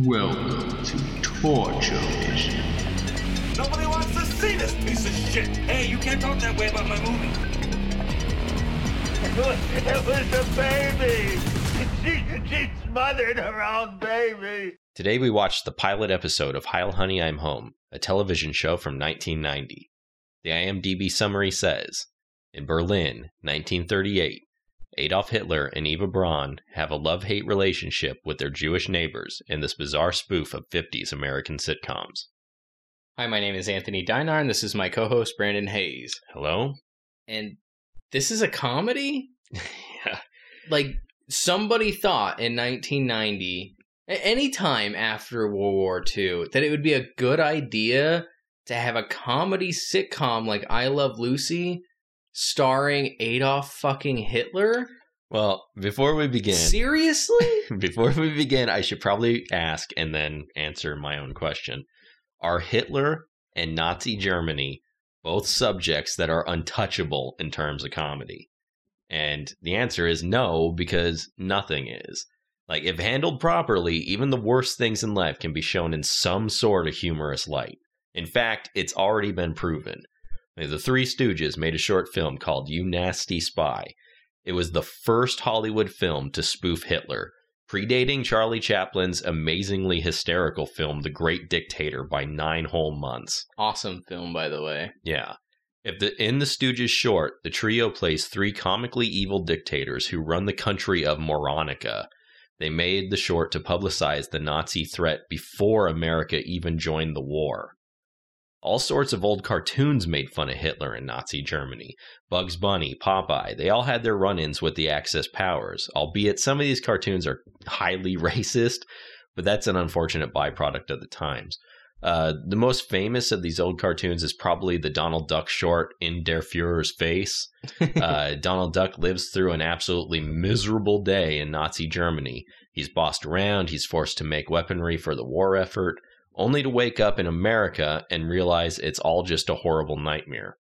Welcome to Torture Vision. Nobody wants to see this piece of shit. Hey, you can't talk that way about my movie. It was a baby. She, she smothered her own baby. Today we watched the pilot episode of Heil Honey I'm Home, a television show from 1990. The IMDb summary says In Berlin, 1938, Adolf Hitler and Eva Braun have a love hate relationship with their Jewish neighbors in this bizarre spoof of 50s American sitcoms. Hi, my name is Anthony Dinar, and this is my co host, Brandon Hayes. Hello? And this is a comedy? yeah. Like, somebody thought in 1990, a- any time after World War II, that it would be a good idea to have a comedy sitcom like I Love Lucy starring Adolf fucking Hitler? Well, before we begin, Seriously? before we begin, I should probably ask and then answer my own question. Are Hitler and Nazi Germany both subjects that are untouchable in terms of comedy? And the answer is no, because nothing is. Like, if handled properly, even the worst things in life can be shown in some sort of humorous light. In fact, it's already been proven. The Three Stooges made a short film called You Nasty Spy. It was the first Hollywood film to spoof Hitler, predating Charlie Chaplin's amazingly hysterical film The Great Dictator by nine whole months. awesome film, by the way. Yeah. If the in the Stooges short, the trio plays three comically evil dictators who run the country of Moronica. They made the short to publicize the Nazi threat before America even joined the war. All sorts of old cartoons made fun of Hitler in Nazi Germany. Bugs Bunny, Popeye, they all had their run ins with the Axis powers, albeit some of these cartoons are highly racist, but that's an unfortunate byproduct of the times. Uh, the most famous of these old cartoons is probably the Donald Duck short in Der Fuhrer's Face. Uh, Donald Duck lives through an absolutely miserable day in Nazi Germany. He's bossed around, he's forced to make weaponry for the war effort, only to wake up in America and realize it's all just a horrible nightmare.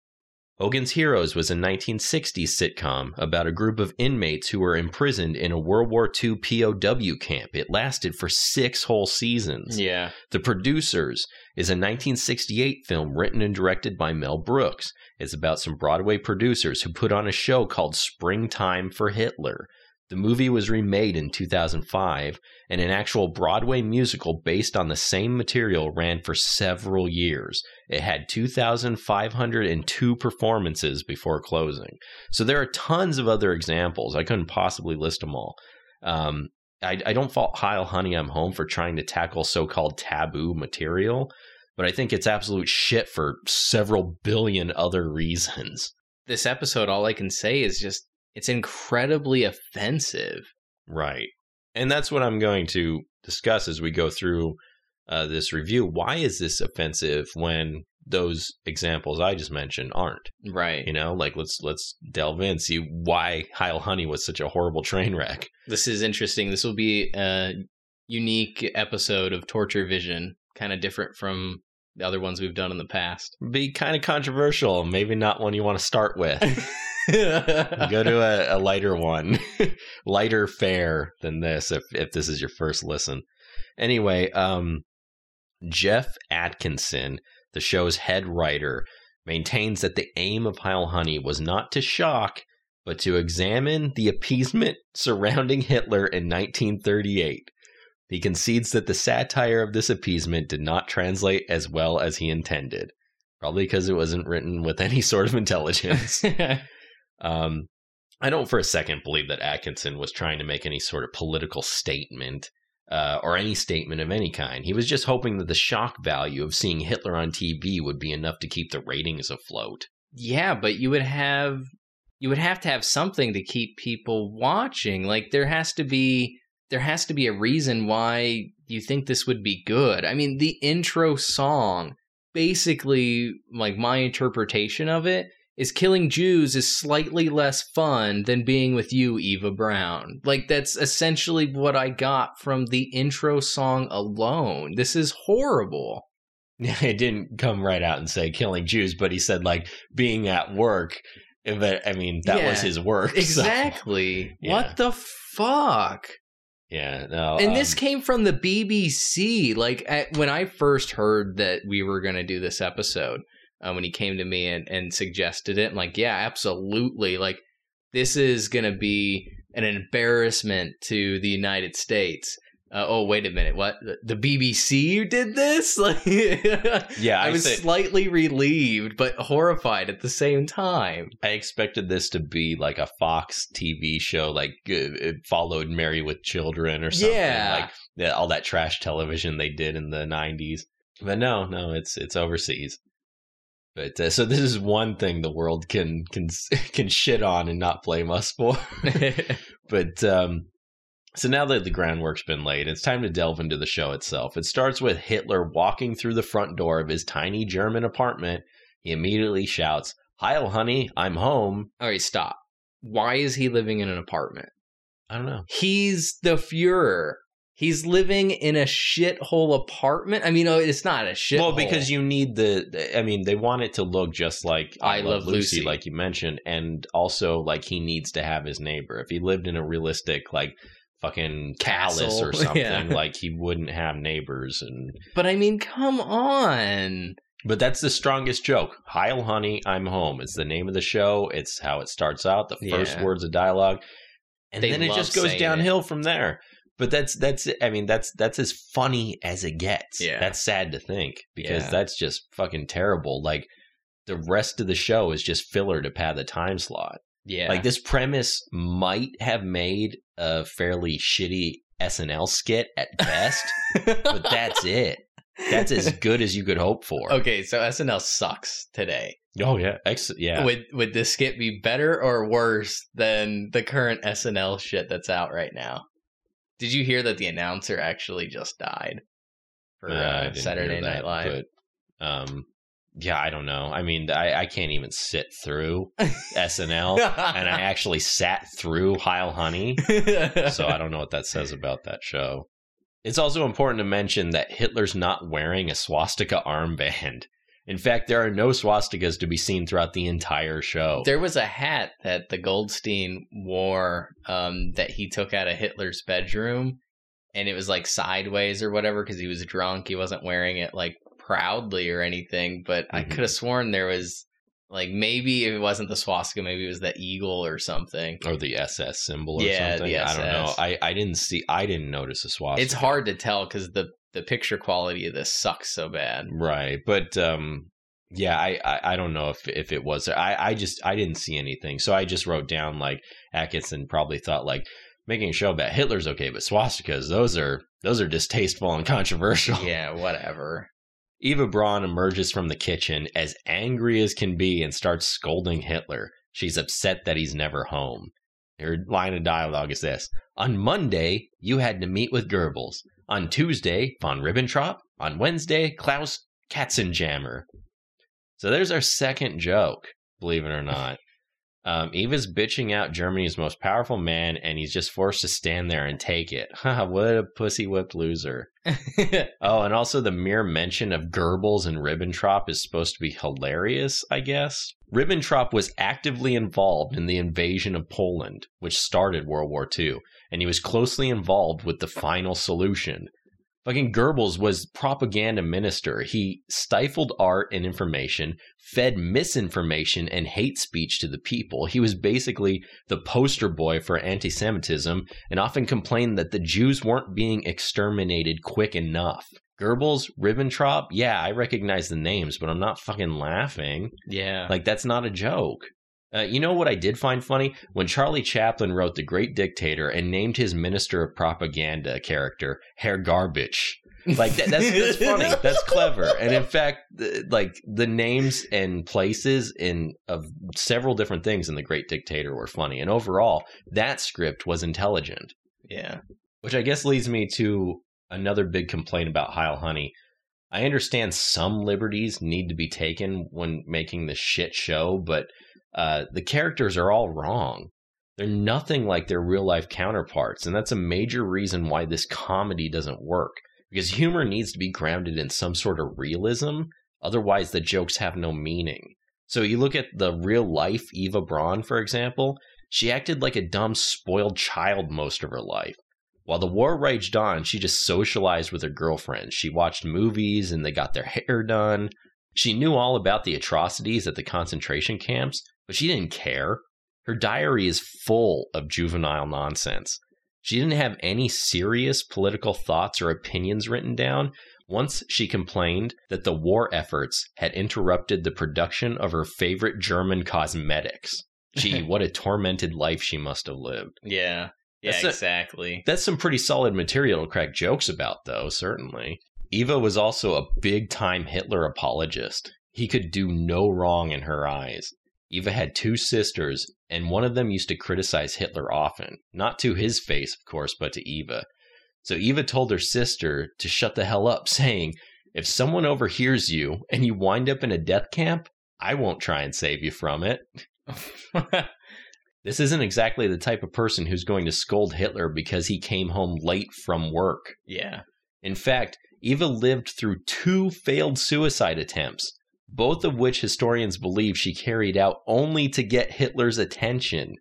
Hogan's Heroes was a 1960s sitcom about a group of inmates who were imprisoned in a World War II POW camp. It lasted for six whole seasons. Yeah. The Producers is a 1968 film written and directed by Mel Brooks. It's about some Broadway producers who put on a show called Springtime for Hitler. The movie was remade in 2005, and an actual Broadway musical based on the same material ran for several years. It had 2,502 performances before closing. So there are tons of other examples. I couldn't possibly list them all. Um, I, I don't fault Heil Honey I'm Home for trying to tackle so called taboo material, but I think it's absolute shit for several billion other reasons. This episode, all I can say is just, it's incredibly offensive. Right. And that's what I'm going to discuss as we go through uh, this review. Why is this offensive when those examples I just mentioned aren't? Right. You know, like let's let's delve in, see why Heil Honey was such a horrible train wreck. This is interesting. This will be a unique episode of Torture Vision, kind of different from the other ones we've done in the past. Be kind of controversial, maybe not one you want to start with. Go to a, a lighter one, lighter fare than this if if this is your first listen. Anyway, um, Jeff Atkinson, the show's head writer, maintains that the aim of Heil Honey was not to shock, but to examine the appeasement surrounding Hitler in 1938. He concedes that the satire of this appeasement did not translate as well as he intended, probably because it wasn't written with any sort of intelligence. Um, I don't for a second believe that Atkinson was trying to make any sort of political statement uh, or any statement of any kind. He was just hoping that the shock value of seeing Hitler on TV would be enough to keep the ratings afloat. yeah, but you would have you would have to have something to keep people watching. Like there has to be there has to be a reason why you think this would be good. I mean, the intro song, basically, like my interpretation of it, is killing Jews is slightly less fun than being with you, Eva Braun. Like, that's essentially what I got from the intro song alone. This is horrible. Yeah, It didn't come right out and say killing Jews, but he said like being at work. But I mean, that was his work. so- Exactly. yeah. What the fuck? Yeah, no. And this um, came from the BBC. Like at, when I first heard that we were going to do this episode, uh, when he came to me and, and suggested it, I'm like, yeah, absolutely. Like this is going to be an embarrassment to the United States. Uh, oh, wait a minute. What? The BBC did this? Like, Yeah, I I was slightly relieved, but horrified at the same time. I expected this to be like a Fox TV show, like uh, it followed Married with Children or something, Yeah. like all that trash television they did in the '90s. But no, no, it's it's overseas. But uh, so this is one thing the world can can can shit on and not blame us for. But um, so now that the groundwork's been laid, it's time to delve into the show itself. It starts with Hitler walking through the front door of his tiny German apartment. He immediately shouts, Heil, honey, I'm home. All right, stop. Why is he living in an apartment? I don't know. He's the Fuhrer. He's living in a shithole apartment. I mean, it's not a shithole. Well, because you need the. I mean, they want it to look just like I Love Lucy. like you mentioned, and also like he needs to have his neighbor. If he lived in a realistic like fucking palace Castle, or something, yeah. like he wouldn't have neighbors. And But I mean, come on. but that's the strongest joke. Heil, honey, I'm home. It's the name of the show. It's how it starts out. The first Yeah. words of dialogue, and They then it just goes downhill from there. But that's that's I mean that's that's as funny as it gets. Yeah. That's sad to think because Yeah. that's just fucking terrible. Like the rest of the show is just filler to pad the time slot. Yeah. Like this premise might have made a fairly shitty SNL skit at best, but that's it. That's as good as you could hope for. Okay, so SNL sucks today. Oh yeah, Ex- yeah. Would would this skit be better or worse than the current SNL shit that's out right now? Did you hear that the announcer actually just died for Uh, uh, Saturday Night that, Live? But, um, yeah, I don't know. I mean, I, I can't even sit through SNL, and I actually sat through Heil Honey, so I don't know what that says about that show. It's also important to mention that Hitler's not wearing a swastika armband. In fact, there are no swastikas to be seen throughout the entire show. There was a hat that the Goldstein wore um, that he took out of Hitler's bedroom, and it was like sideways or whatever because he was drunk. He wasn't wearing it like proudly or anything, but I Mhm. could have sworn there was like maybe it wasn't the swastika, maybe it was the eagle or something. or the SS symbol or Yeah, something. the I don't know. I, I didn't see I didn't notice the swastika. It's hard to tell because the the picture quality of this sucks so bad. Right. But um yeah, I, I, I don't know if if it was I, I just I didn't see anything. So I just wrote down like Atkinson probably thought like making a show about Hitler's okay, but swastikas, those are those are distasteful and controversial. Yeah, whatever. Eva Braun emerges from the kitchen as angry as can be and starts scolding Hitler. She's upset that he's never home. Her line of dialogue is this On Monday, you had to meet with Goebbels. On Tuesday, von Ribbentrop. On Wednesday, Klaus Katzenjammer. So there's our second joke, believe it or not. Um, Eva's bitching out Germany's most powerful man, and he's just forced to stand there and take it. What a pussy whipped loser. Oh, and also the mere mention of Goebbels and Ribbentrop is supposed to be hilarious, I guess. Ribbentrop was actively involved in the invasion of Poland, which started World War II, and he was closely involved with the final solution. Fucking Goebbels was propaganda minister. He stifled art and information, fed misinformation and hate speech to the people. He was basically the poster boy for anti Semitism and often complained that the Jews weren't being exterminated quick enough. Goebbels, Ribbentrop, yeah, I recognize the names, but I'm not fucking laughing. yeah. Like, that's not a joke. Uh, you know what I did find funny? When Charlie Chaplin wrote The Great Dictator and named his Minister of Propaganda character Herr Garbage. Like, that, that's, that's funny. That's clever. And in fact, like, the names and places in of several different things in The Great Dictator were funny. And overall, that script was intelligent. yeah. Which I guess leads me to another big complaint about Heil Honey. I understand some liberties need to be taken when making the shit show, but uh, the characters are all wrong. They're nothing like their real life counterparts, and that's a major reason why this comedy doesn't work. Because humor needs to be grounded in some sort of realism, otherwise, the jokes have no meaning. So you look at the real life Eva Braun, for example, she acted like a dumb, spoiled child most of her life. While the war raged on, she just socialized with her girlfriends. She watched movies and they got their hair done. She knew all about the atrocities at the concentration camps, but she didn't care. Her diary is full of juvenile nonsense. She didn't have any serious political thoughts or opinions written down. Once she complained that the war efforts had interrupted the production of her favorite German cosmetics. Gee, what a tormented life she must have lived. Yeah. Yeah, That's a- exactly. That's some pretty solid material to crack jokes about, though, certainly. Eva was also a big time Hitler apologist. He could do no wrong in her eyes. Eva had two sisters, and one of them used to criticize Hitler often. Not to his face, of course, but to Eva. So Eva told her sister to shut the hell up, saying, If someone overhears you and you wind up in a death camp, I won't try and save you from it. This isn't exactly the type of person who's going to scold Hitler because he came home late from work. yeah. In fact, Eva lived through two failed suicide attempts, both of which historians believe she carried out only to get Hitler's attention.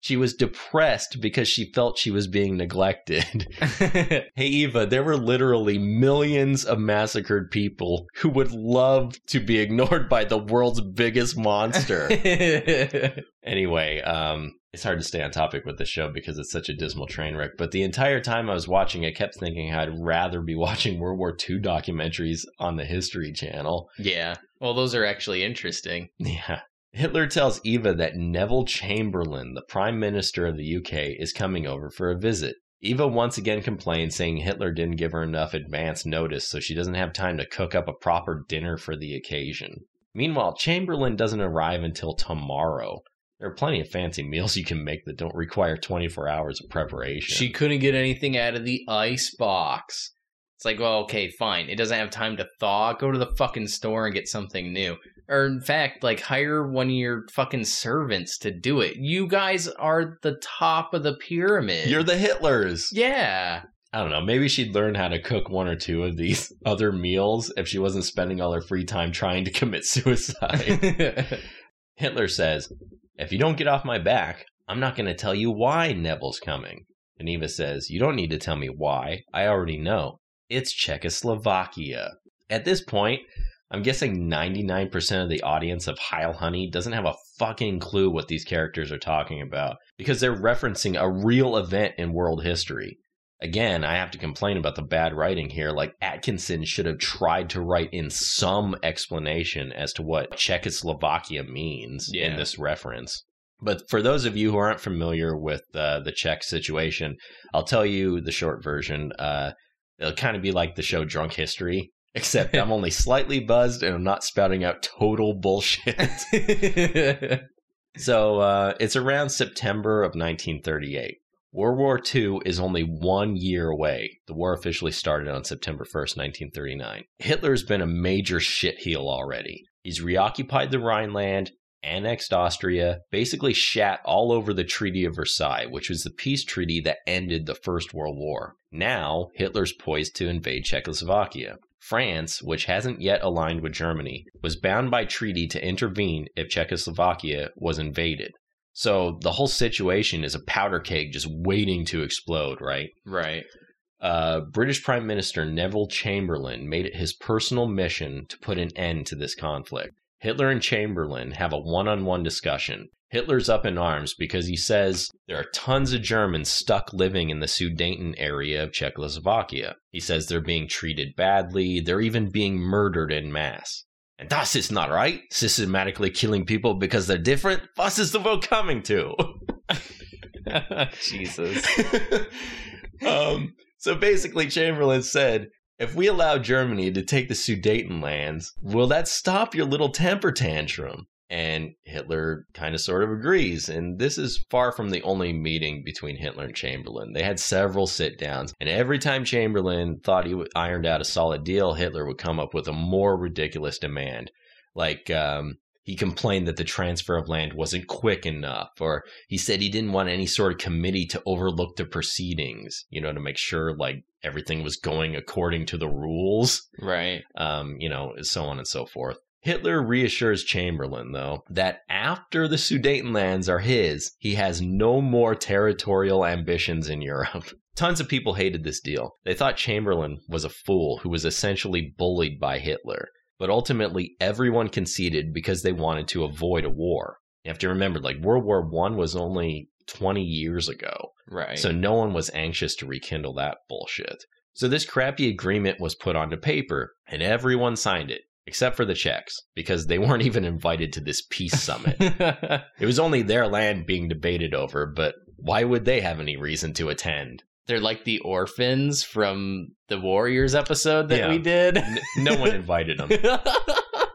She was depressed because she felt she was being neglected. hey, Eva, there were literally millions of massacred people who would love to be ignored by the world's biggest monster. Anyway, um, it's hard to stay on topic with the show because it's such a dismal train wreck. But the entire time I was watching, I kept thinking I'd rather be watching World War II documentaries on the History Channel. yeah. Well, those are actually interesting. Yeah. Hitler tells Eva that Neville Chamberlain, the Prime Minister of the UK, is coming over for a visit. Eva once again complains, saying Hitler didn't give her enough advance notice, so she doesn't have time to cook up a proper dinner for the occasion. Meanwhile, Chamberlain doesn't arrive until tomorrow. There are plenty of fancy meals you can make that don't require 24 hours of preparation. She couldn't get anything out of the ice box. It's like, well, okay, fine. It doesn't have time to thaw. Go to the fucking store and get something new. Or, in fact, like, hire one of your fucking servants to do it. You guys are the top of the pyramid. You're the Hitlers. Yeah. I don't know. Maybe she'd learn how to cook one or two of these other meals if she wasn't spending all her free time trying to commit suicide. Hitler says, If you don't get off my back, I'm not going to tell you why Neville's coming. And Eva says, You don't need to tell me why. I already know. It's Czechoslovakia. At this point, I'm guessing 99% of the audience of Heil Honey doesn't have a fucking clue what these characters are talking about because they're referencing a real event in world history. Again, I have to complain about the bad writing here. Like, Atkinson should have tried to write in some explanation as to what Czechoslovakia means in this reference. But for those of you who aren't familiar with uh, the Czech situation, I'll tell you the short version. Uh, it'll kind of be like the show Drunk History, except I'm only slightly buzzed and I'm not spouting out total bullshit. so uh, it's around September of 1938. World War II is only one year away. The war officially started on September 1st, 1939. Hitler's been a major shitheel already. He's reoccupied the Rhineland, annexed Austria, basically shat all over the Treaty of Versailles, which was the peace treaty that ended the First World War. Now, Hitler's poised to invade Czechoslovakia. France, which hasn't yet aligned with Germany, was bound by treaty to intervene if Czechoslovakia was invaded. So the whole situation is a powder keg just waiting to explode, right? right. uh, British Prime Minister Neville Chamberlain made it his personal mission to put an end to this conflict. Hitler and Chamberlain have a one on one discussion. Hitler's up in arms because he says there are tons of Germans stuck living in the Sudeten area of Czechoslovakia. He says they're being treated badly, they're even being murdered in mass. And das is not right. Systematically killing people because they're different. Was is the world coming to? Jesus. um, so basically, Chamberlain said, if we allow Germany to take the Sudeten lands, will that stop your little temper tantrum? And Hitler kind of sort of agrees. And this is far from the only meeting between Hitler and Chamberlain. They had several sit downs. And every time Chamberlain thought he ironed out a solid deal, Hitler would come up with a more ridiculous demand. Like, um, he complained that the transfer of land wasn't quick enough, or he said he didn't want any sort of committee to overlook the proceedings, you know, to make sure like everything was going according to the rules right. um, you know, so on and so forth. Hitler reassures Chamberlain, though, that after the Sudetenlands are his, he has no more territorial ambitions in Europe. Tons of people hated this deal. They thought Chamberlain was a fool who was essentially bullied by Hitler. But ultimately, everyone conceded because they wanted to avoid a war. You have to remember, like, World War One was only 20 years ago. Right. So no one was anxious to rekindle that bullshit. So this crappy agreement was put onto paper, and everyone signed it, except for the Czechs, because they weren't even invited to this peace summit. it was only their land being debated over, but why would they have any reason to attend? They're like the orphans from the Warriors episode that Yeah. we did. N- no one invited them.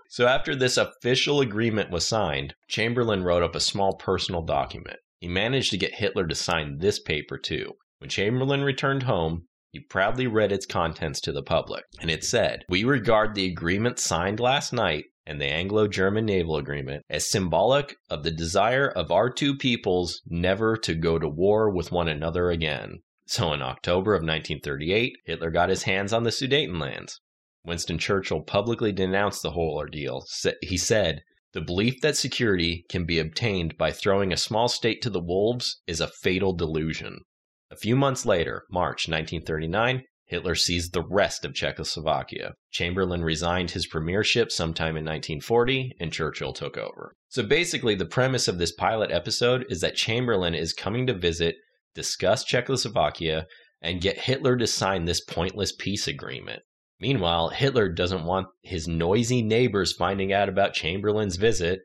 So after this official agreement was signed, Chamberlain wrote up a small personal document. He managed to get Hitler to sign this paper too. When Chamberlain returned home, he proudly read its contents to the public, and it said, We regard the agreement signed last night and the Anglo German naval agreement as symbolic of the desire of our two peoples never to go to war with one another again. So in October of 1938, Hitler got his hands on the Sudetenlands. Winston Churchill publicly denounced the whole ordeal. He said, The belief that security can be obtained by throwing a small state to the wolves is a fatal delusion. A few months later, March 1939, Hitler seized the rest of Czechoslovakia. Chamberlain resigned his premiership sometime in 1940, and Churchill took over. So basically, the premise of this pilot episode is that Chamberlain is coming to visit, discuss Czechoslovakia, and get Hitler to sign this pointless peace agreement. Meanwhile, Hitler doesn't want his noisy neighbors finding out about Chamberlain's visit.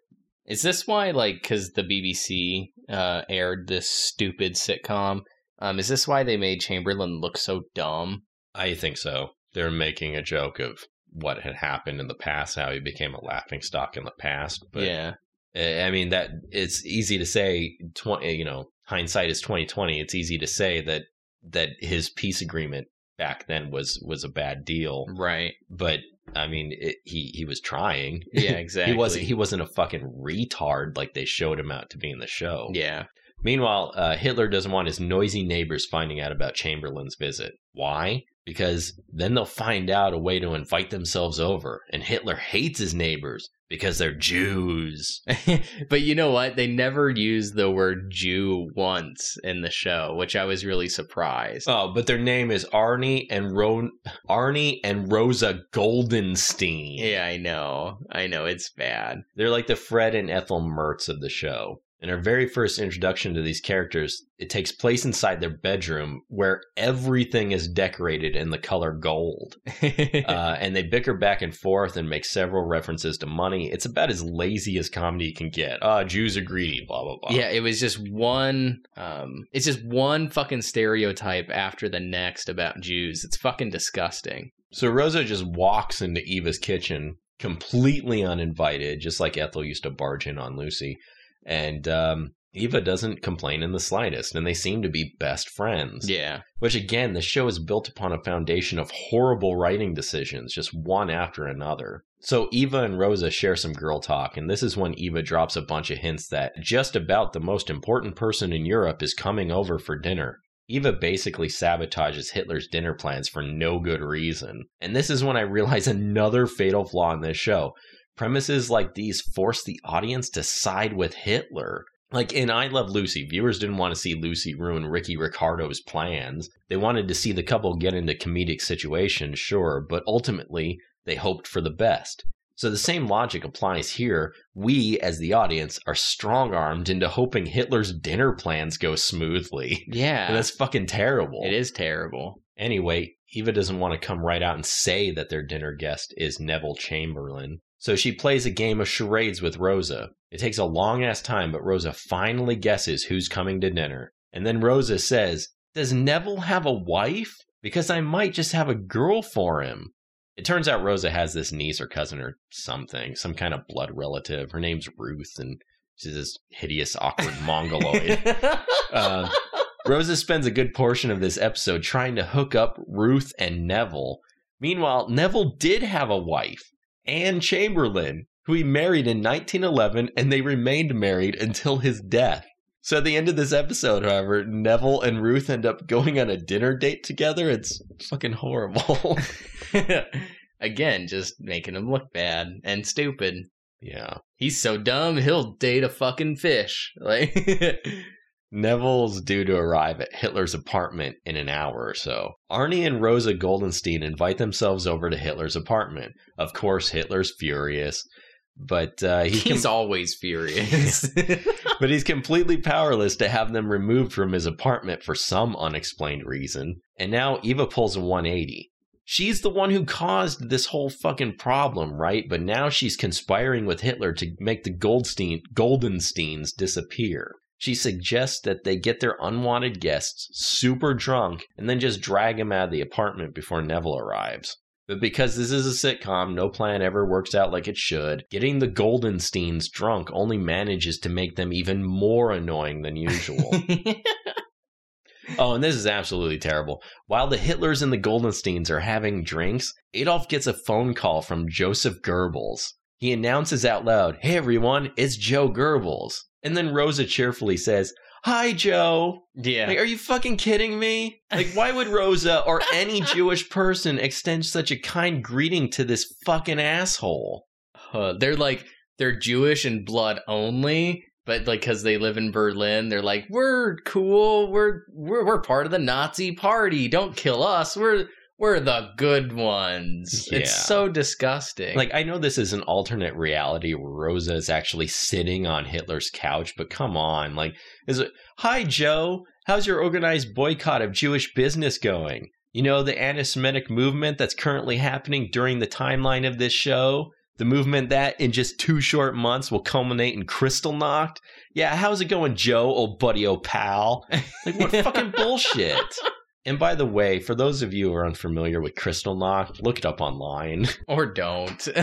Is this why, like, because the BBC uh, aired this stupid sitcom? Um, is this why they made Chamberlain look so dumb? I think so. They're making a joke of what had happened in the past, how he became a laughing stock in the past. But yeah, I mean that it's easy to say. Twenty, you know, hindsight is twenty twenty. It's easy to say that that his peace agreement back then was was a bad deal. right. But I mean, it, he he was trying. Yeah, exactly. he wasn't he wasn't a fucking retard like they showed him out to be in the show. Yeah, Meanwhile, uh, Hitler doesn't want his noisy neighbors finding out about Chamberlain's visit. Why? Because then they'll find out a way to invite themselves over. And Hitler hates his neighbors because they're Jews. but you know what? They never used the word Jew once in the show, which I was really surprised. Oh, but their name is Arnie and Ro- Arnie and Rosa Goldenstein. Yeah, I know. I know it's bad. They're like the Fred and Ethel Mertz of the show. In our very first introduction to these characters, it takes place inside their bedroom where everything is decorated in the color gold. uh, and they bicker back and forth and make several references to money. It's about as lazy as comedy can get. Ah, Jews are greedy, blah, blah, blah. yeah, it was just one. Um, it's just one fucking stereotype after the next about Jews. It's fucking disgusting. So Rosa just walks into Eva's kitchen completely uninvited, just like Ethel used to barge in on Lucy. And um, Eva doesn't complain in the slightest, and they seem to be best friends. Yeah, Which again, the show is built upon a foundation of horrible writing decisions, just one after another. So Eva and Rosa share some girl talk, and this is when Eva drops a bunch of hints that just about the most important person in Europe is coming over for dinner. Eva basically sabotages Hitler's dinner plans for no good reason. And this is when I realize another fatal flaw in this show. Premises like these force the audience to side with Hitler. Like in I Love Lucy, viewers didn't want to see Lucy ruin Ricky Ricardo's plans. They wanted to see the couple get into comedic situations, sure, but ultimately they hoped for the best. So the same logic applies here. We, as the audience, are strong armed into hoping Hitler's dinner plans go smoothly. yeah. And that's fucking terrible. it is terrible. Anyway, Eva doesn't want to come right out and say that their dinner guest is Neville Chamberlain. So she plays a game of charades with Rosa. It takes a long ass time, but Rosa finally guesses who's coming to dinner. And then Rosa says, Does Neville have a wife? Because I might just have a girl for him. It turns out Rosa has this niece or cousin or something, some kind of blood relative. Her name's Ruth, and she's this hideous, awkward mongoloid. Uh, Rosa spends a good portion of this episode trying to hook up Ruth and Neville. Meanwhile, Neville did have a wife, Anne Chamberlain, who he married in 1911, and they remained married until his death. So at the end of this episode, however, Neville and Ruth end up going on a dinner date together. It's fucking horrible. Again, just making him look bad and stupid. yeah. He's so dumb, he'll date a fucking fish. Like Neville's due to arrive at Hitler's apartment in an hour or so. Arnie and Rosa Goldenstein invite themselves over to Hitler's apartment. Of course, Hitler's furious, but uh, he He's com- always furious. but he's completely powerless to have them removed from his apartment for some unexplained reason. And now Eva pulls a 180. She's the one who caused this whole fucking problem, right? But now she's conspiring with Hitler to make the Goldstein Goldensteins disappear. She suggests that they get their unwanted guests super drunk and then just drag them out of the apartment before Neville arrives. But because this is a sitcom, no plan ever works out like it should. Getting the Goldensteins drunk only manages to make them even more annoying than usual. oh, and this is absolutely terrible. While the Hitlers and the Goldensteins are having drinks, Adolf gets a phone call from Joseph Goebbels. He announces out loud, Hey everyone, it's Joe Goebbels. And then Rosa cheerfully says, Hi, Joe. yeah. Like, are you fucking kidding me? Like, why would Rosa or any Jewish person extend such a kind greeting to this fucking asshole? Uh, they're like they're Jewish in blood only, but like because they live in Berlin, they're like we're cool. We're we're we're part of the Nazi party. Don't kill us. We're we're the good ones. Yeah. It's so disgusting. Like, I know this is an alternate reality where Rosa is actually sitting on Hitler's couch, but come on. Like, is it, Hi, Joe. How's your organized boycott of Jewish business going? You know, the anti Semitic movement that's currently happening during the timeline of this show? The movement that in just two short months will culminate in Kristallnacht? Yeah, how's it going, Joe, old buddy, old pal? Like, what fucking bullshit? And by the way, for those of you who are unfamiliar with Kristallnacht, look it up online. or don't.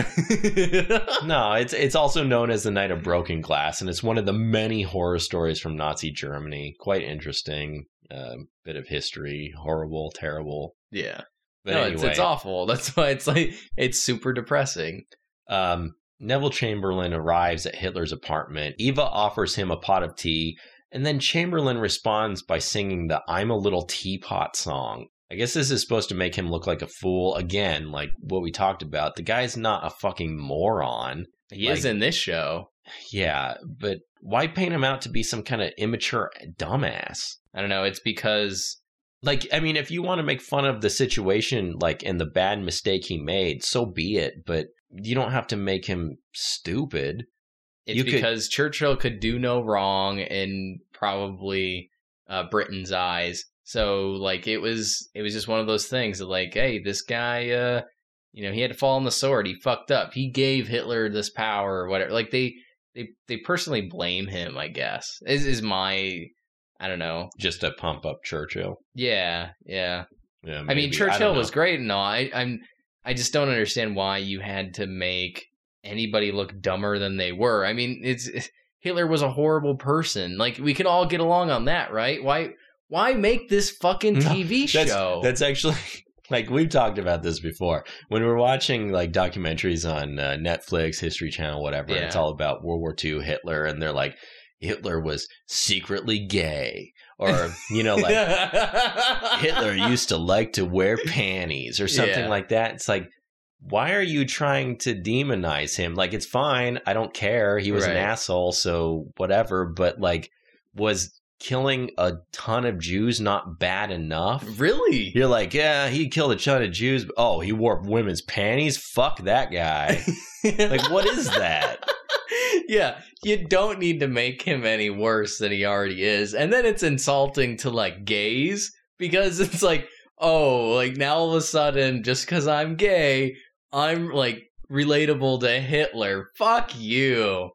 no, it's it's also known as the Night of Broken Glass, and it's one of the many horror stories from Nazi Germany. Quite interesting, uh, bit of history. Horrible, terrible. yeah. But no, anyway, it's it's awful. That's why it's like it's super depressing. um, Neville Chamberlain arrives at Hitler's apartment. Eva offers him a pot of tea, and then Chamberlain responds by singing the "I'm a Little Teapot" song. I guess this is supposed to make him look like a fool again, like what we talked about. The guy's not a fucking moron. He Like- is in this show. Yeah, but why paint him out to be some kind of immature dumbass? I don't know. It's because Like, I mean, if you want to make fun of the situation, like, and the bad mistake he made, so be it. But you don't have to make him stupid. It's You could- because Churchill could do no wrong in probably uh, Britain's eyes. So like it was it was just one of those things that like, hey, this guy uh you know, he had to fall on the sword. He fucked up. He gave Hitler this power or whatever. Like they they they personally blame him, I guess. Is is my I don't know. Just to pump up Churchill. Yeah, yeah. Yeah, I mean. Churchill don't was great and all. I, I'm, I just don't understand why you had to make anybody look dumber than they were. I mean, it's Hitler was a horrible person. Like we can all get along on that, right? Why, why make this fucking No, TV That's, show? that's actually like we've talked about this before. When we're watching like documentaries on uh, Netflix, History Channel, whatever, and it's all about World War II, Hitler, and they're like, Hitler was secretly gay, or you know, like Hitler used to like to wear panties or something Yeah. like that. It's like, why are you trying to demonize him? Like, it's fine. I don't care. He was an Right. asshole, so whatever. But like, was killing a ton of Jews not bad enough? really? You're like, yeah, he killed a ton of Jews. But, oh, he wore women's panties. Fuck that guy. like, what is that? yeah, you don't need to make him any worse than he already is. And then it's insulting to like gays because it's like, oh, like now all of a sudden, just because I'm gay, I'm like relatable to Hitler. Fuck you.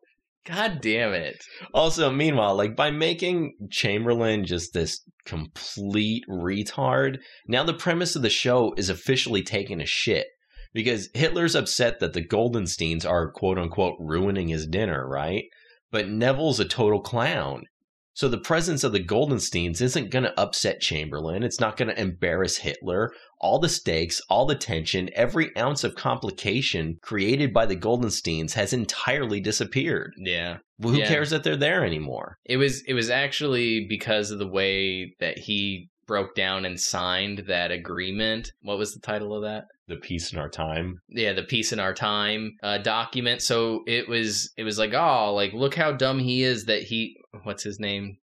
God damn it. Also, meanwhile, like by making Chamberlain just this complete retard, now the premise of the show is officially taking a shit. Because Hitler's upset that the Goldensteins are quote unquote ruining his dinner, right? But Neville's a total clown. So the presence of the Goldensteins isn't going to upset Chamberlain. It's not going to embarrass Hitler. All the stakes, all the tension, every ounce of complication created by the Goldensteins has entirely disappeared. Yeah. Well, who Yeah. cares that they're there anymore? It was it was actually because of the way that he broke down and signed that agreement. What was the title of that? The peace in our time. yeah the peace in our time uh, document so it was it was like oh like look how dumb he is that he what's his name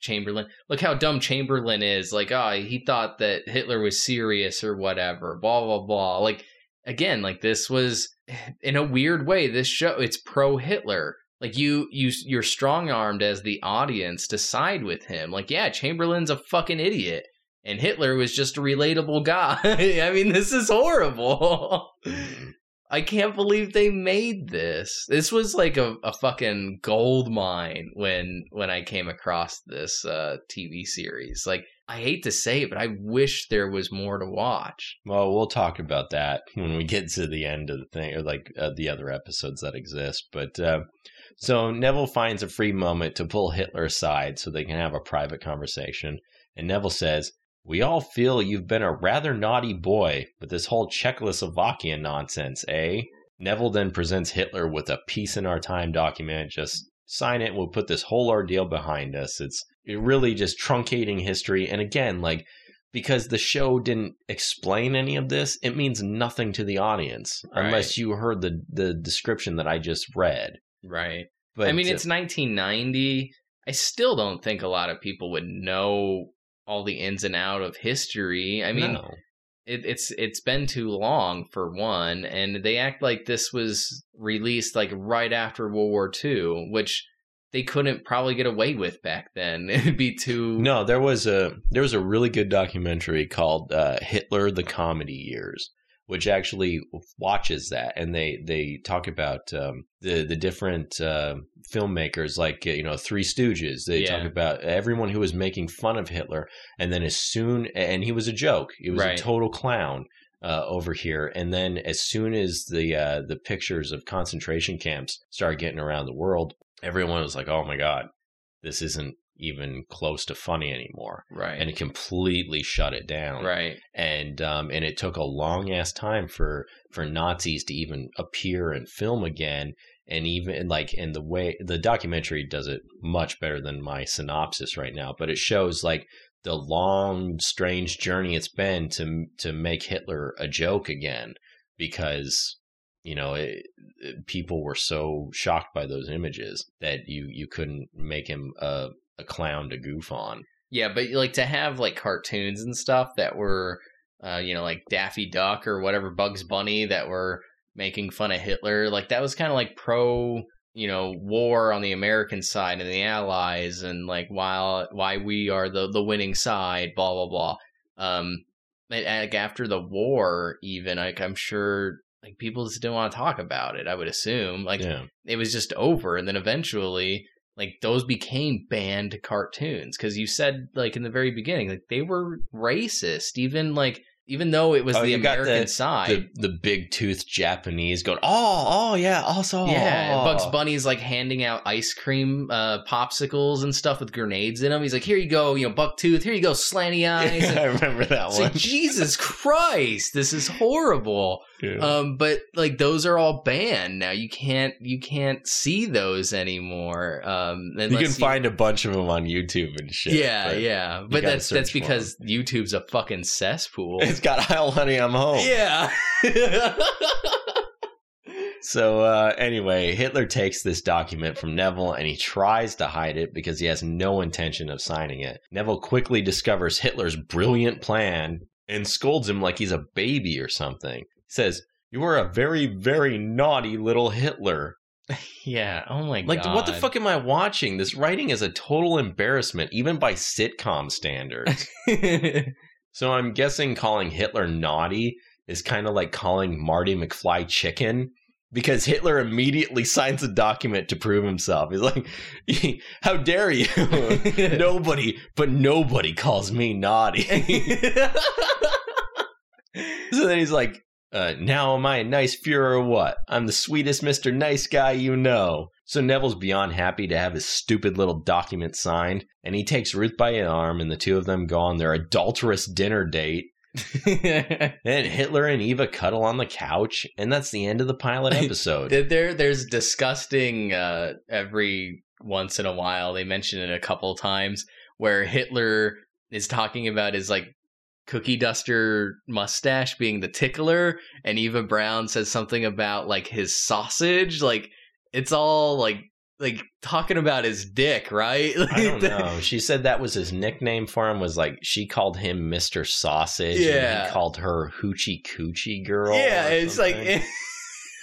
Chamberlain. Look how dumb Chamberlain is. Like, oh, he thought that Hitler was serious or whatever. Blah blah blah. Like again, like this was in a weird way. This show it's pro Hitler. Like you you you're strong armed as the audience to side with him. Like, yeah, Chamberlain's a fucking idiot. And Hitler was just a relatable guy. I mean, this is horrible. Mm-hmm. I can't believe they made this. This was like a, a fucking gold mine when when I came across this uh, TV series. Like I hate to say it, but I wish there was more to watch. Well, we'll talk about that when we get to the end of the thing, or like uh, the other episodes that exist. But uh, so Neville finds a free moment to pull Hitler aside so they can have a private conversation. And Neville says, We all feel you've been a rather naughty boy with this whole Czechoslovakian nonsense, eh? Neville then presents Hitler with a Peace in Our Time document. Just sign it. We'll put this whole ordeal behind us. It's really just truncating history. And again, like, because the show didn't explain any of this, it means nothing to the audience Right. unless you heard the, the description that I just read. Right. But I mean, uh, it's 1990. I still don't think a lot of people would know all the ins and out of history. I mean, no. it, it's it's been too long for one, and they act like this was released like right after World War II, which they couldn't probably get away with back then. It'd be too No, there was a there was a really good documentary called uh, Hitler: The Comedy Years, which actually watches that, and they they talk about um, the the different uh, filmmakers, like you know Three Stooges. They Yeah. talk about everyone who was making fun of Hitler, and then as soon and he was a joke, he was Right. a total clown. Uh, over here, and then as soon as the uh, the pictures of concentration camps started getting around the world, everyone was like, "Oh my god, this isn't even close to funny anymore." right, and it completely shut it down. right, And um, and it took a long ass time for for Nazis to even appear and film again. And even like in the way the documentary does it much better than my synopsis right now, but it shows like the long, strange journey it's been to to make Hitler a joke again, because you know it, it- people were so shocked by those images that you you couldn't make him a, a clown to goof on. yeah. But like to have like cartoons and stuff that were, uh, you know, like Daffy Duck or whatever Bugs Bunny that were making fun of Hitler, like that was kind of like pro. You know, war on the American side and the Allies, and like while why we are the the winning side, blah blah blah. Um, like after the war, even like I'm sure like people just didn't want to talk about it. I would assume like yeah. it was just over and then eventually like those became banned cartoons because you said like in the very beginning like they were racist even like even though it was Oh, the american the- side the the big tooth Japanese going, oh, oh yeah, also, yeah oh. bugs bunny's like handing out ice cream uh popsicles and stuff with grenades in them he's like here you go you know buck tooth here you go slanty eyes Yeah, I remember that one. like jesus christ this is horrible Yeah. um but like those are all banned now you can't you can't see those anymore um you can find a bunch of them on YouTube and shit. yeah, but yeah, but that's that's because YouTube's a fucking cesspool. It's got Heil honey, I'm home. yeah, So uh, anyway, Hitler takes this document from Neville and he tries to hide it because he has no intention of signing it. Neville quickly discovers Hitler's brilliant plan and scolds him like he's a baby or something. Says, "You are a very, very naughty little Hitler." yeah. Oh my Like, god, Like, what the fuck am I watching? This writing is a total embarrassment, even by sitcom standards. so I'm guessing calling Hitler naughty is kind of like calling Marty McFly chicken. Because Hitler immediately signs a document to prove himself. He's like, "How dare you? nobody, but nobody calls me naughty." so then he's like, uh, now am I a nice Fuhrer or what? I'm the sweetest Mr. Nice Guy you know. So Neville's beyond happy to have his stupid little document signed, and he takes Ruth by an arm, and the two of them go on their adulterous dinner date. And Hitler and Eva cuddle on the couch, and that's the end of the pilot episode. there, there's disgusting. Uh, every once in a while, they mention it a couple times where Hitler is talking about his like cookie duster mustache being the tickler, and Eva Braun says something about like his sausage. Like it's all like like talking about his dick, right? I don't know. She said that was his nickname for him. Was like she called him Mister Sausage. and Yeah. he called her Hoochie Coochie Girl. yeah, it's like something.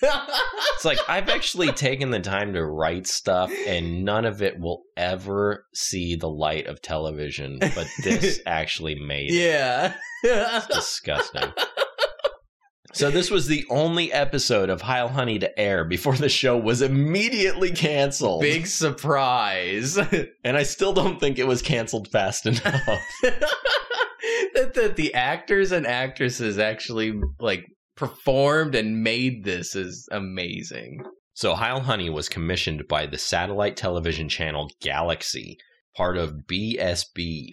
it's like I've actually taken the time to write stuff, and none of it will ever see the light of television. But this actually made it. yeah. It's disgusting. So this was the only episode of Heil Honey to air before the show was immediately canceled. Big surprise. and I still don't think it was canceled fast enough. that the, the actors and actresses actually like performed and made this is amazing. so Heil Honey was commissioned by the satellite television channel Galaxy, part of BSB,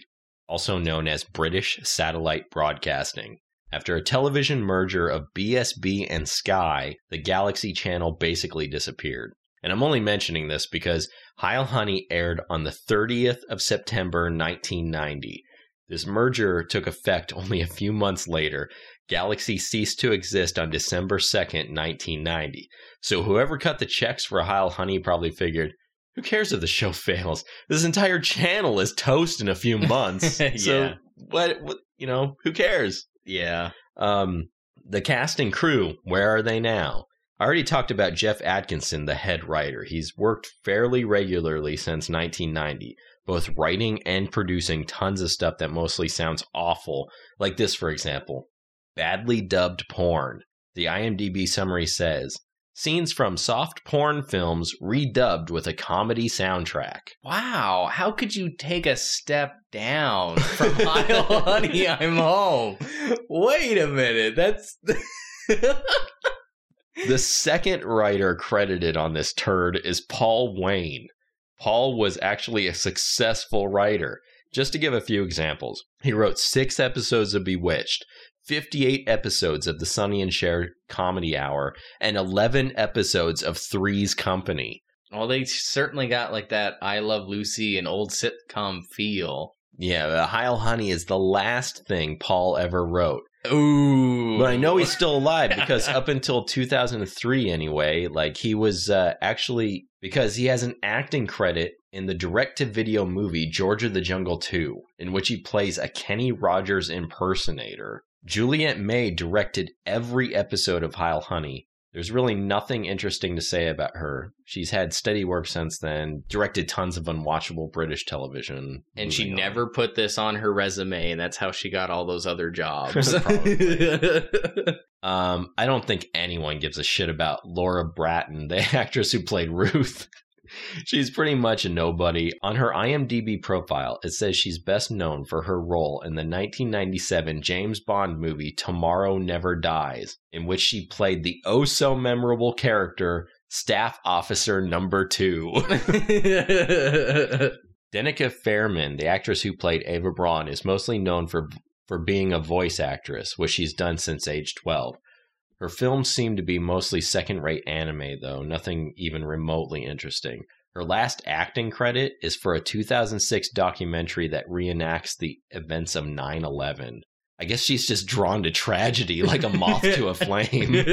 also known as British Satellite Broadcasting. After a television merger of BSB and Sky, the Galaxy channel basically disappeared. And I'm only mentioning this because Heil Honey aired on the 30th of September 1990. This merger took effect only a few months later. Galaxy ceased to exist on December 2nd, 1990. So whoever cut the checks for Heil Honey probably figured, who cares if the show fails? This entire channel is toast in a few months. So Yeah. what, what you know, who cares? Yeah. Um, the cast and crew, where are they now? I already talked about Jeff Atkinson, the head writer. He's worked fairly regularly since 1990, both writing and producing tons of stuff that mostly sounds awful, like this, for example badly dubbed porn. The IMDb summary says scenes from soft porn films redubbed with a comedy soundtrack. Wow, how could you take a step down from Heil Honey, I'm home? Wait a minute, that's The second writer credited on this turd is Paul Wayne. Paul was actually a successful writer. Just to give a few examples, he wrote six episodes of Bewitched, 58 episodes of the Sonny and Cher Comedy Hour, and 11 episodes of Three's Company. Well, they certainly got like that I Love Lucy and old sitcom feel. Yeah, Heil Honey is the last thing Paul ever wrote. Ooh. But I know he's still alive because up until 2003, anyway, like he was uh, actually because he has an acting credit in the direct-to-video movie George of the Jungle 2, in which he plays a Kenny Rogers impersonator. Juliet May directed every episode of Heil Honey. There's really nothing interesting to say about her. She's had steady work since then, directed tons of unwatchable British television. and she on. never put this on her resume, and that's how she got all those other jobs. Um, I don't think anyone gives a shit about Laura Bratton, the actress who played Ruth. She's pretty much a nobody. On her IMDb profile, it says she's best known for her role in the 1997 James Bond movie Tomorrow Never Dies, in which she played the oh so memorable character Staff Officer Number Two. Denica Fairman, the actress who played Eva Braun, is mostly known for for being a voice actress, which she's done since age 12. Her films seem to be mostly second-rate anime though, nothing even remotely interesting. Her last acting credit is for a 2006 documentary that reenacts the events of 9/11. I guess she's just drawn to tragedy like a moth to a flame.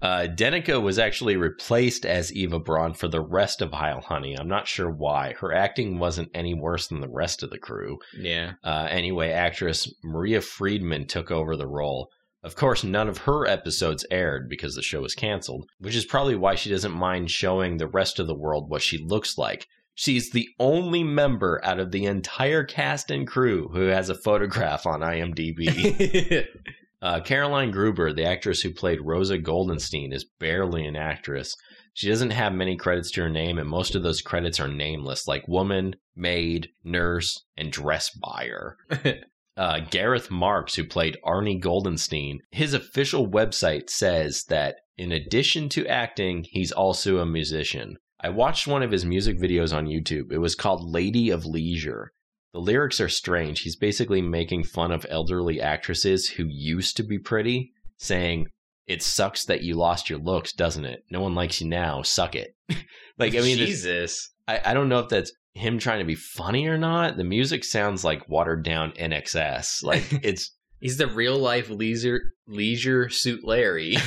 Uh, Denica was actually replaced as Eva Braun for the rest of Heil Honey. I'm not sure why. Her acting wasn't any worse than the rest of the crew. yeah. Uh, anyway, actress Maria Friedman took over the role. Of course, none of her episodes aired because the show was canceled, which is probably why she doesn't mind showing the rest of the world what she looks like. She's the only member out of the entire cast and crew who has a photograph on IMDb. Uh, Caroline Gruber, the actress who played Rosa Goldenstein, is barely an actress. She doesn't have many credits to her name, and most of those credits are nameless, like woman, maid, nurse, and dress buyer. uh, Gareth Marks, who played Arnie Goldenstein, his official website says that in addition to acting, he's also a musician. I watched one of his music videos on YouTube. It was called Lady of Leisure. The lyrics are strange. He's basically making fun of elderly actresses who used to be pretty, saying, It sucks that you lost your looks, doesn't it? No one likes you now. Suck it. like, I mean, this- Jesus. I, I don't know if that's him trying to be funny or not. The music sounds like watered down INXS. Like, it's He's the real life leisure leisure suit Larry.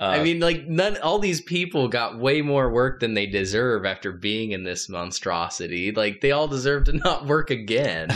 Uh, I mean, like none. All these people got way more work than they deserve after being in this monstrosity. Like they all deserve to not work again.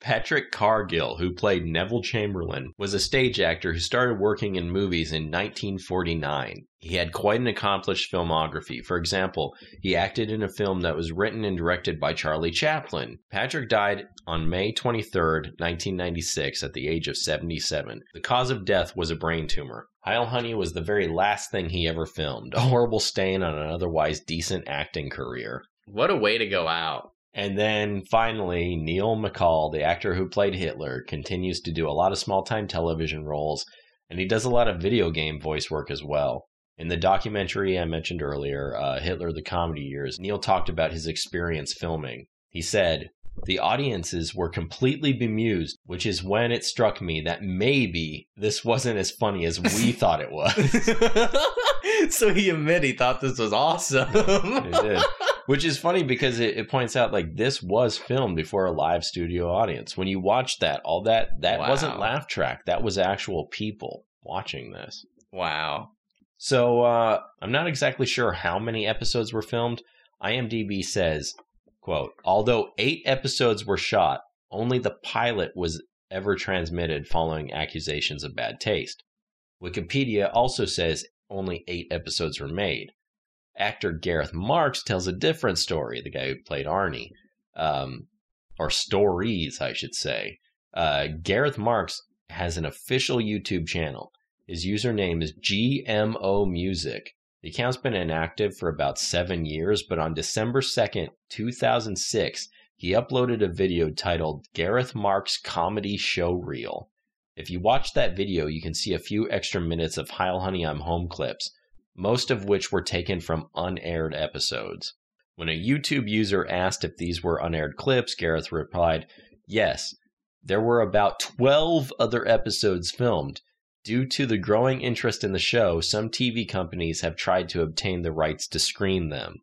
Patrick Cargill, who played Neville Chamberlain, was a stage actor who started working in movies in 1949. He had quite an accomplished filmography. For example, he acted in a film that was written and directed by Charlie Chaplin. Patrick died on May 23, 1996, at the age of 77. The cause of death was a brain tumor. Heil Honey was the very last thing he ever filmed, a horrible stain on an otherwise decent acting career. what a way to go out. And then finally, Neil McCaul, the actor who played Hitler, continues to do a lot of small time television roles, and he does a lot of video game voice work as well. In the documentary I mentioned earlier, uh, Hitler the Comedy Years, Neil talked about his experience filming. He said, The audiences were completely bemused, which is when it struck me that maybe this wasn't as funny as we thought it was. so he admit he thought this was awesome. Did. Which is funny because it, it points out like this was filmed before a live studio audience. When you watch that, all that that wasn't laugh track. That was actual people watching this. wow. So uh, I'm not exactly sure how many episodes were filmed. IMDb says, "quote Although eight episodes were shot, only the pilot was ever transmitted following accusations of bad taste." Wikipedia also says only eight episodes were made. Actor Gareth Marks tells a different story. The guy who played Arnie, um, or stories, I should say. Uh, Gareth Marks has an official YouTube channel. His username is GMO Music. The account's been inactive for about seven years, but on December 2nd, 2006, he uploaded a video titled Gareth Marks Comedy Show Reel. If you watch that video, you can see a few extra minutes of Heil Honey I'm Home clips, most of which were taken from unaired episodes. When a YouTube user asked if these were unaired clips, Gareth replied, Yes, there were about 12 other episodes filmed. Due to the growing interest in the show, some TV companies have tried to obtain the rights to screen them.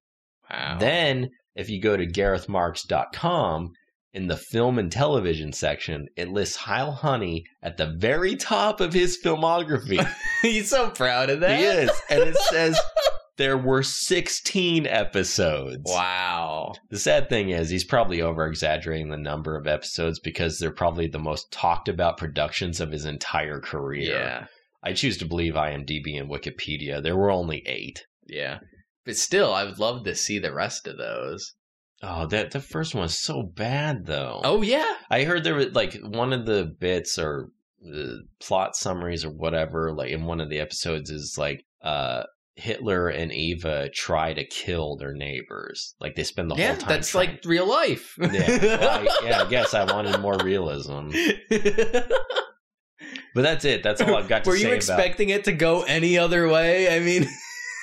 Wow. Then, if you go to garethmarks.com, in the film and television section, it lists Heil Honey at the very top of his filmography. He's so proud of that. he is. And it says there were 16 episodes. Wow. The sad thing is, he's probably over exaggerating the number of episodes because they're probably the most talked about productions of his entire career. Yeah. I choose to believe IMDb and Wikipedia. There were only eight. Yeah. But still, I would love to see the rest of those. Oh, that the first one's so bad though. Oh yeah. I heard there was like one of the bits or the plot summaries or whatever, like in one of the episodes is like uh Hitler and Eva try to kill their neighbors. Like they spend the yeah, whole time. that's trying- like real life. yeah, well, I, yeah. I guess I wanted more realism, but that's it. That's all I've got to Were say Were you about. expecting it to go any other way? I mean,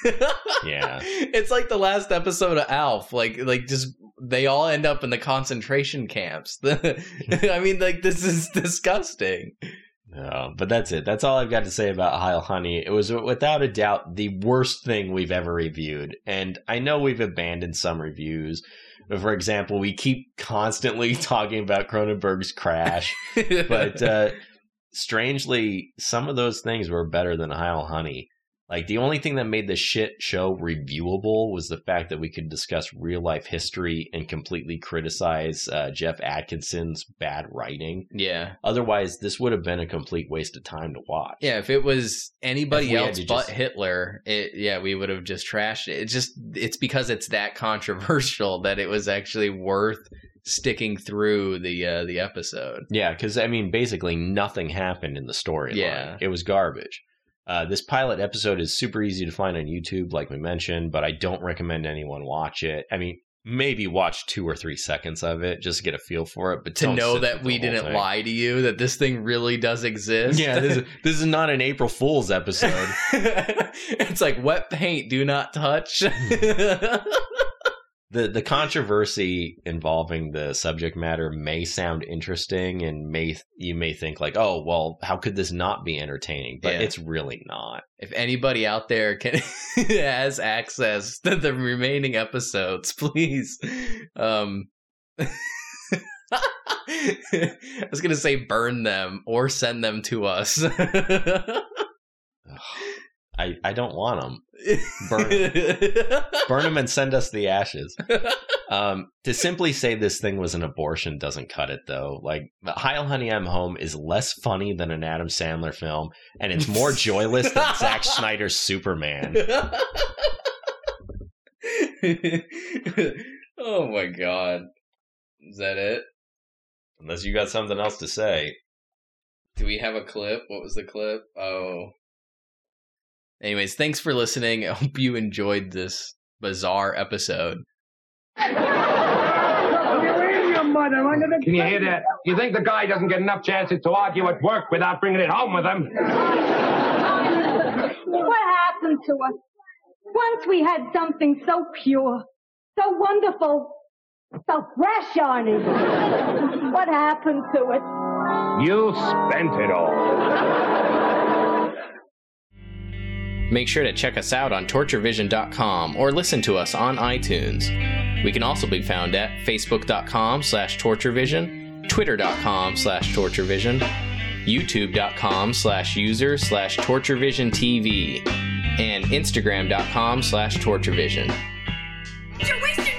Yeah. it's like the last episode of Alf. Like, like just they all end up in the concentration camps. I mean, like this is disgusting. No, but that's it. That's all I've got to say about Heil Honey. It was without a doubt the worst thing we've ever reviewed. And I know we've abandoned some reviews. For example, we keep constantly talking about Cronenberg's Crash, but uh, strangely, some of those things were better than Heil Honey. Like the only thing that made the shit show reviewable was the fact that we could discuss real life history and completely criticize uh, Jeff Atkinson's bad writing. yeah, Otherwise, this would have been a complete waste of time to watch. yeah. If it was anybody else but just- Hitler, it yeah, we would have just trashed it. It's just it's because it's that controversial that it was actually worth sticking through the uh, the episode. Yeah, because I mean, basically nothing happened in the storyline. Yeah. it was garbage. Uh, this pilot episode is super easy to find on YouTube, like we mentioned, but I don't recommend anyone watch it. I mean, maybe watch two or three seconds of it just to get a feel for it. But To know that we didn't thing. lie to you, that this thing really does exist. Yeah, this is, this is not an April Fool's episode. it's like wet paint, do not touch. the The controversy involving the subject matter may sound interesting, and may you may think like, oh, well, how could this not be entertaining? But Yeah. it's really not. if anybody out there can has access to the remaining episodes, please. Um I was gonna say burn them or send them to us. I, I don't want them. Burn Burn them and send us the ashes. Um, to simply say this thing was an abortion doesn't cut it though. Like Heil Honey I'm Home is less funny than an Adam Sandler film, and it's more joyless than Zack Snyder's Superman. oh my god. Is that it? Unless you got something else to say. Do we have a clip? What was the clip? Oh. Anyways, thanks for listening. I hope you enjoyed this bizarre episode. Can you hear that? You think the guy doesn't get enough chances to argue at work without bringing it home with him? What happened to us? Once we had something so pure, so wonderful, so fresh, Arnie. What happened to it? You spent it all. Make sure to check us out on torturevision.com or listen to us on iTunes. We can also be found at facebook.com slash torturevision, twitter.com slash torturevision, youtube.com slash user slash torturevisiontv, and instagram.com slash torturevision. You're wasting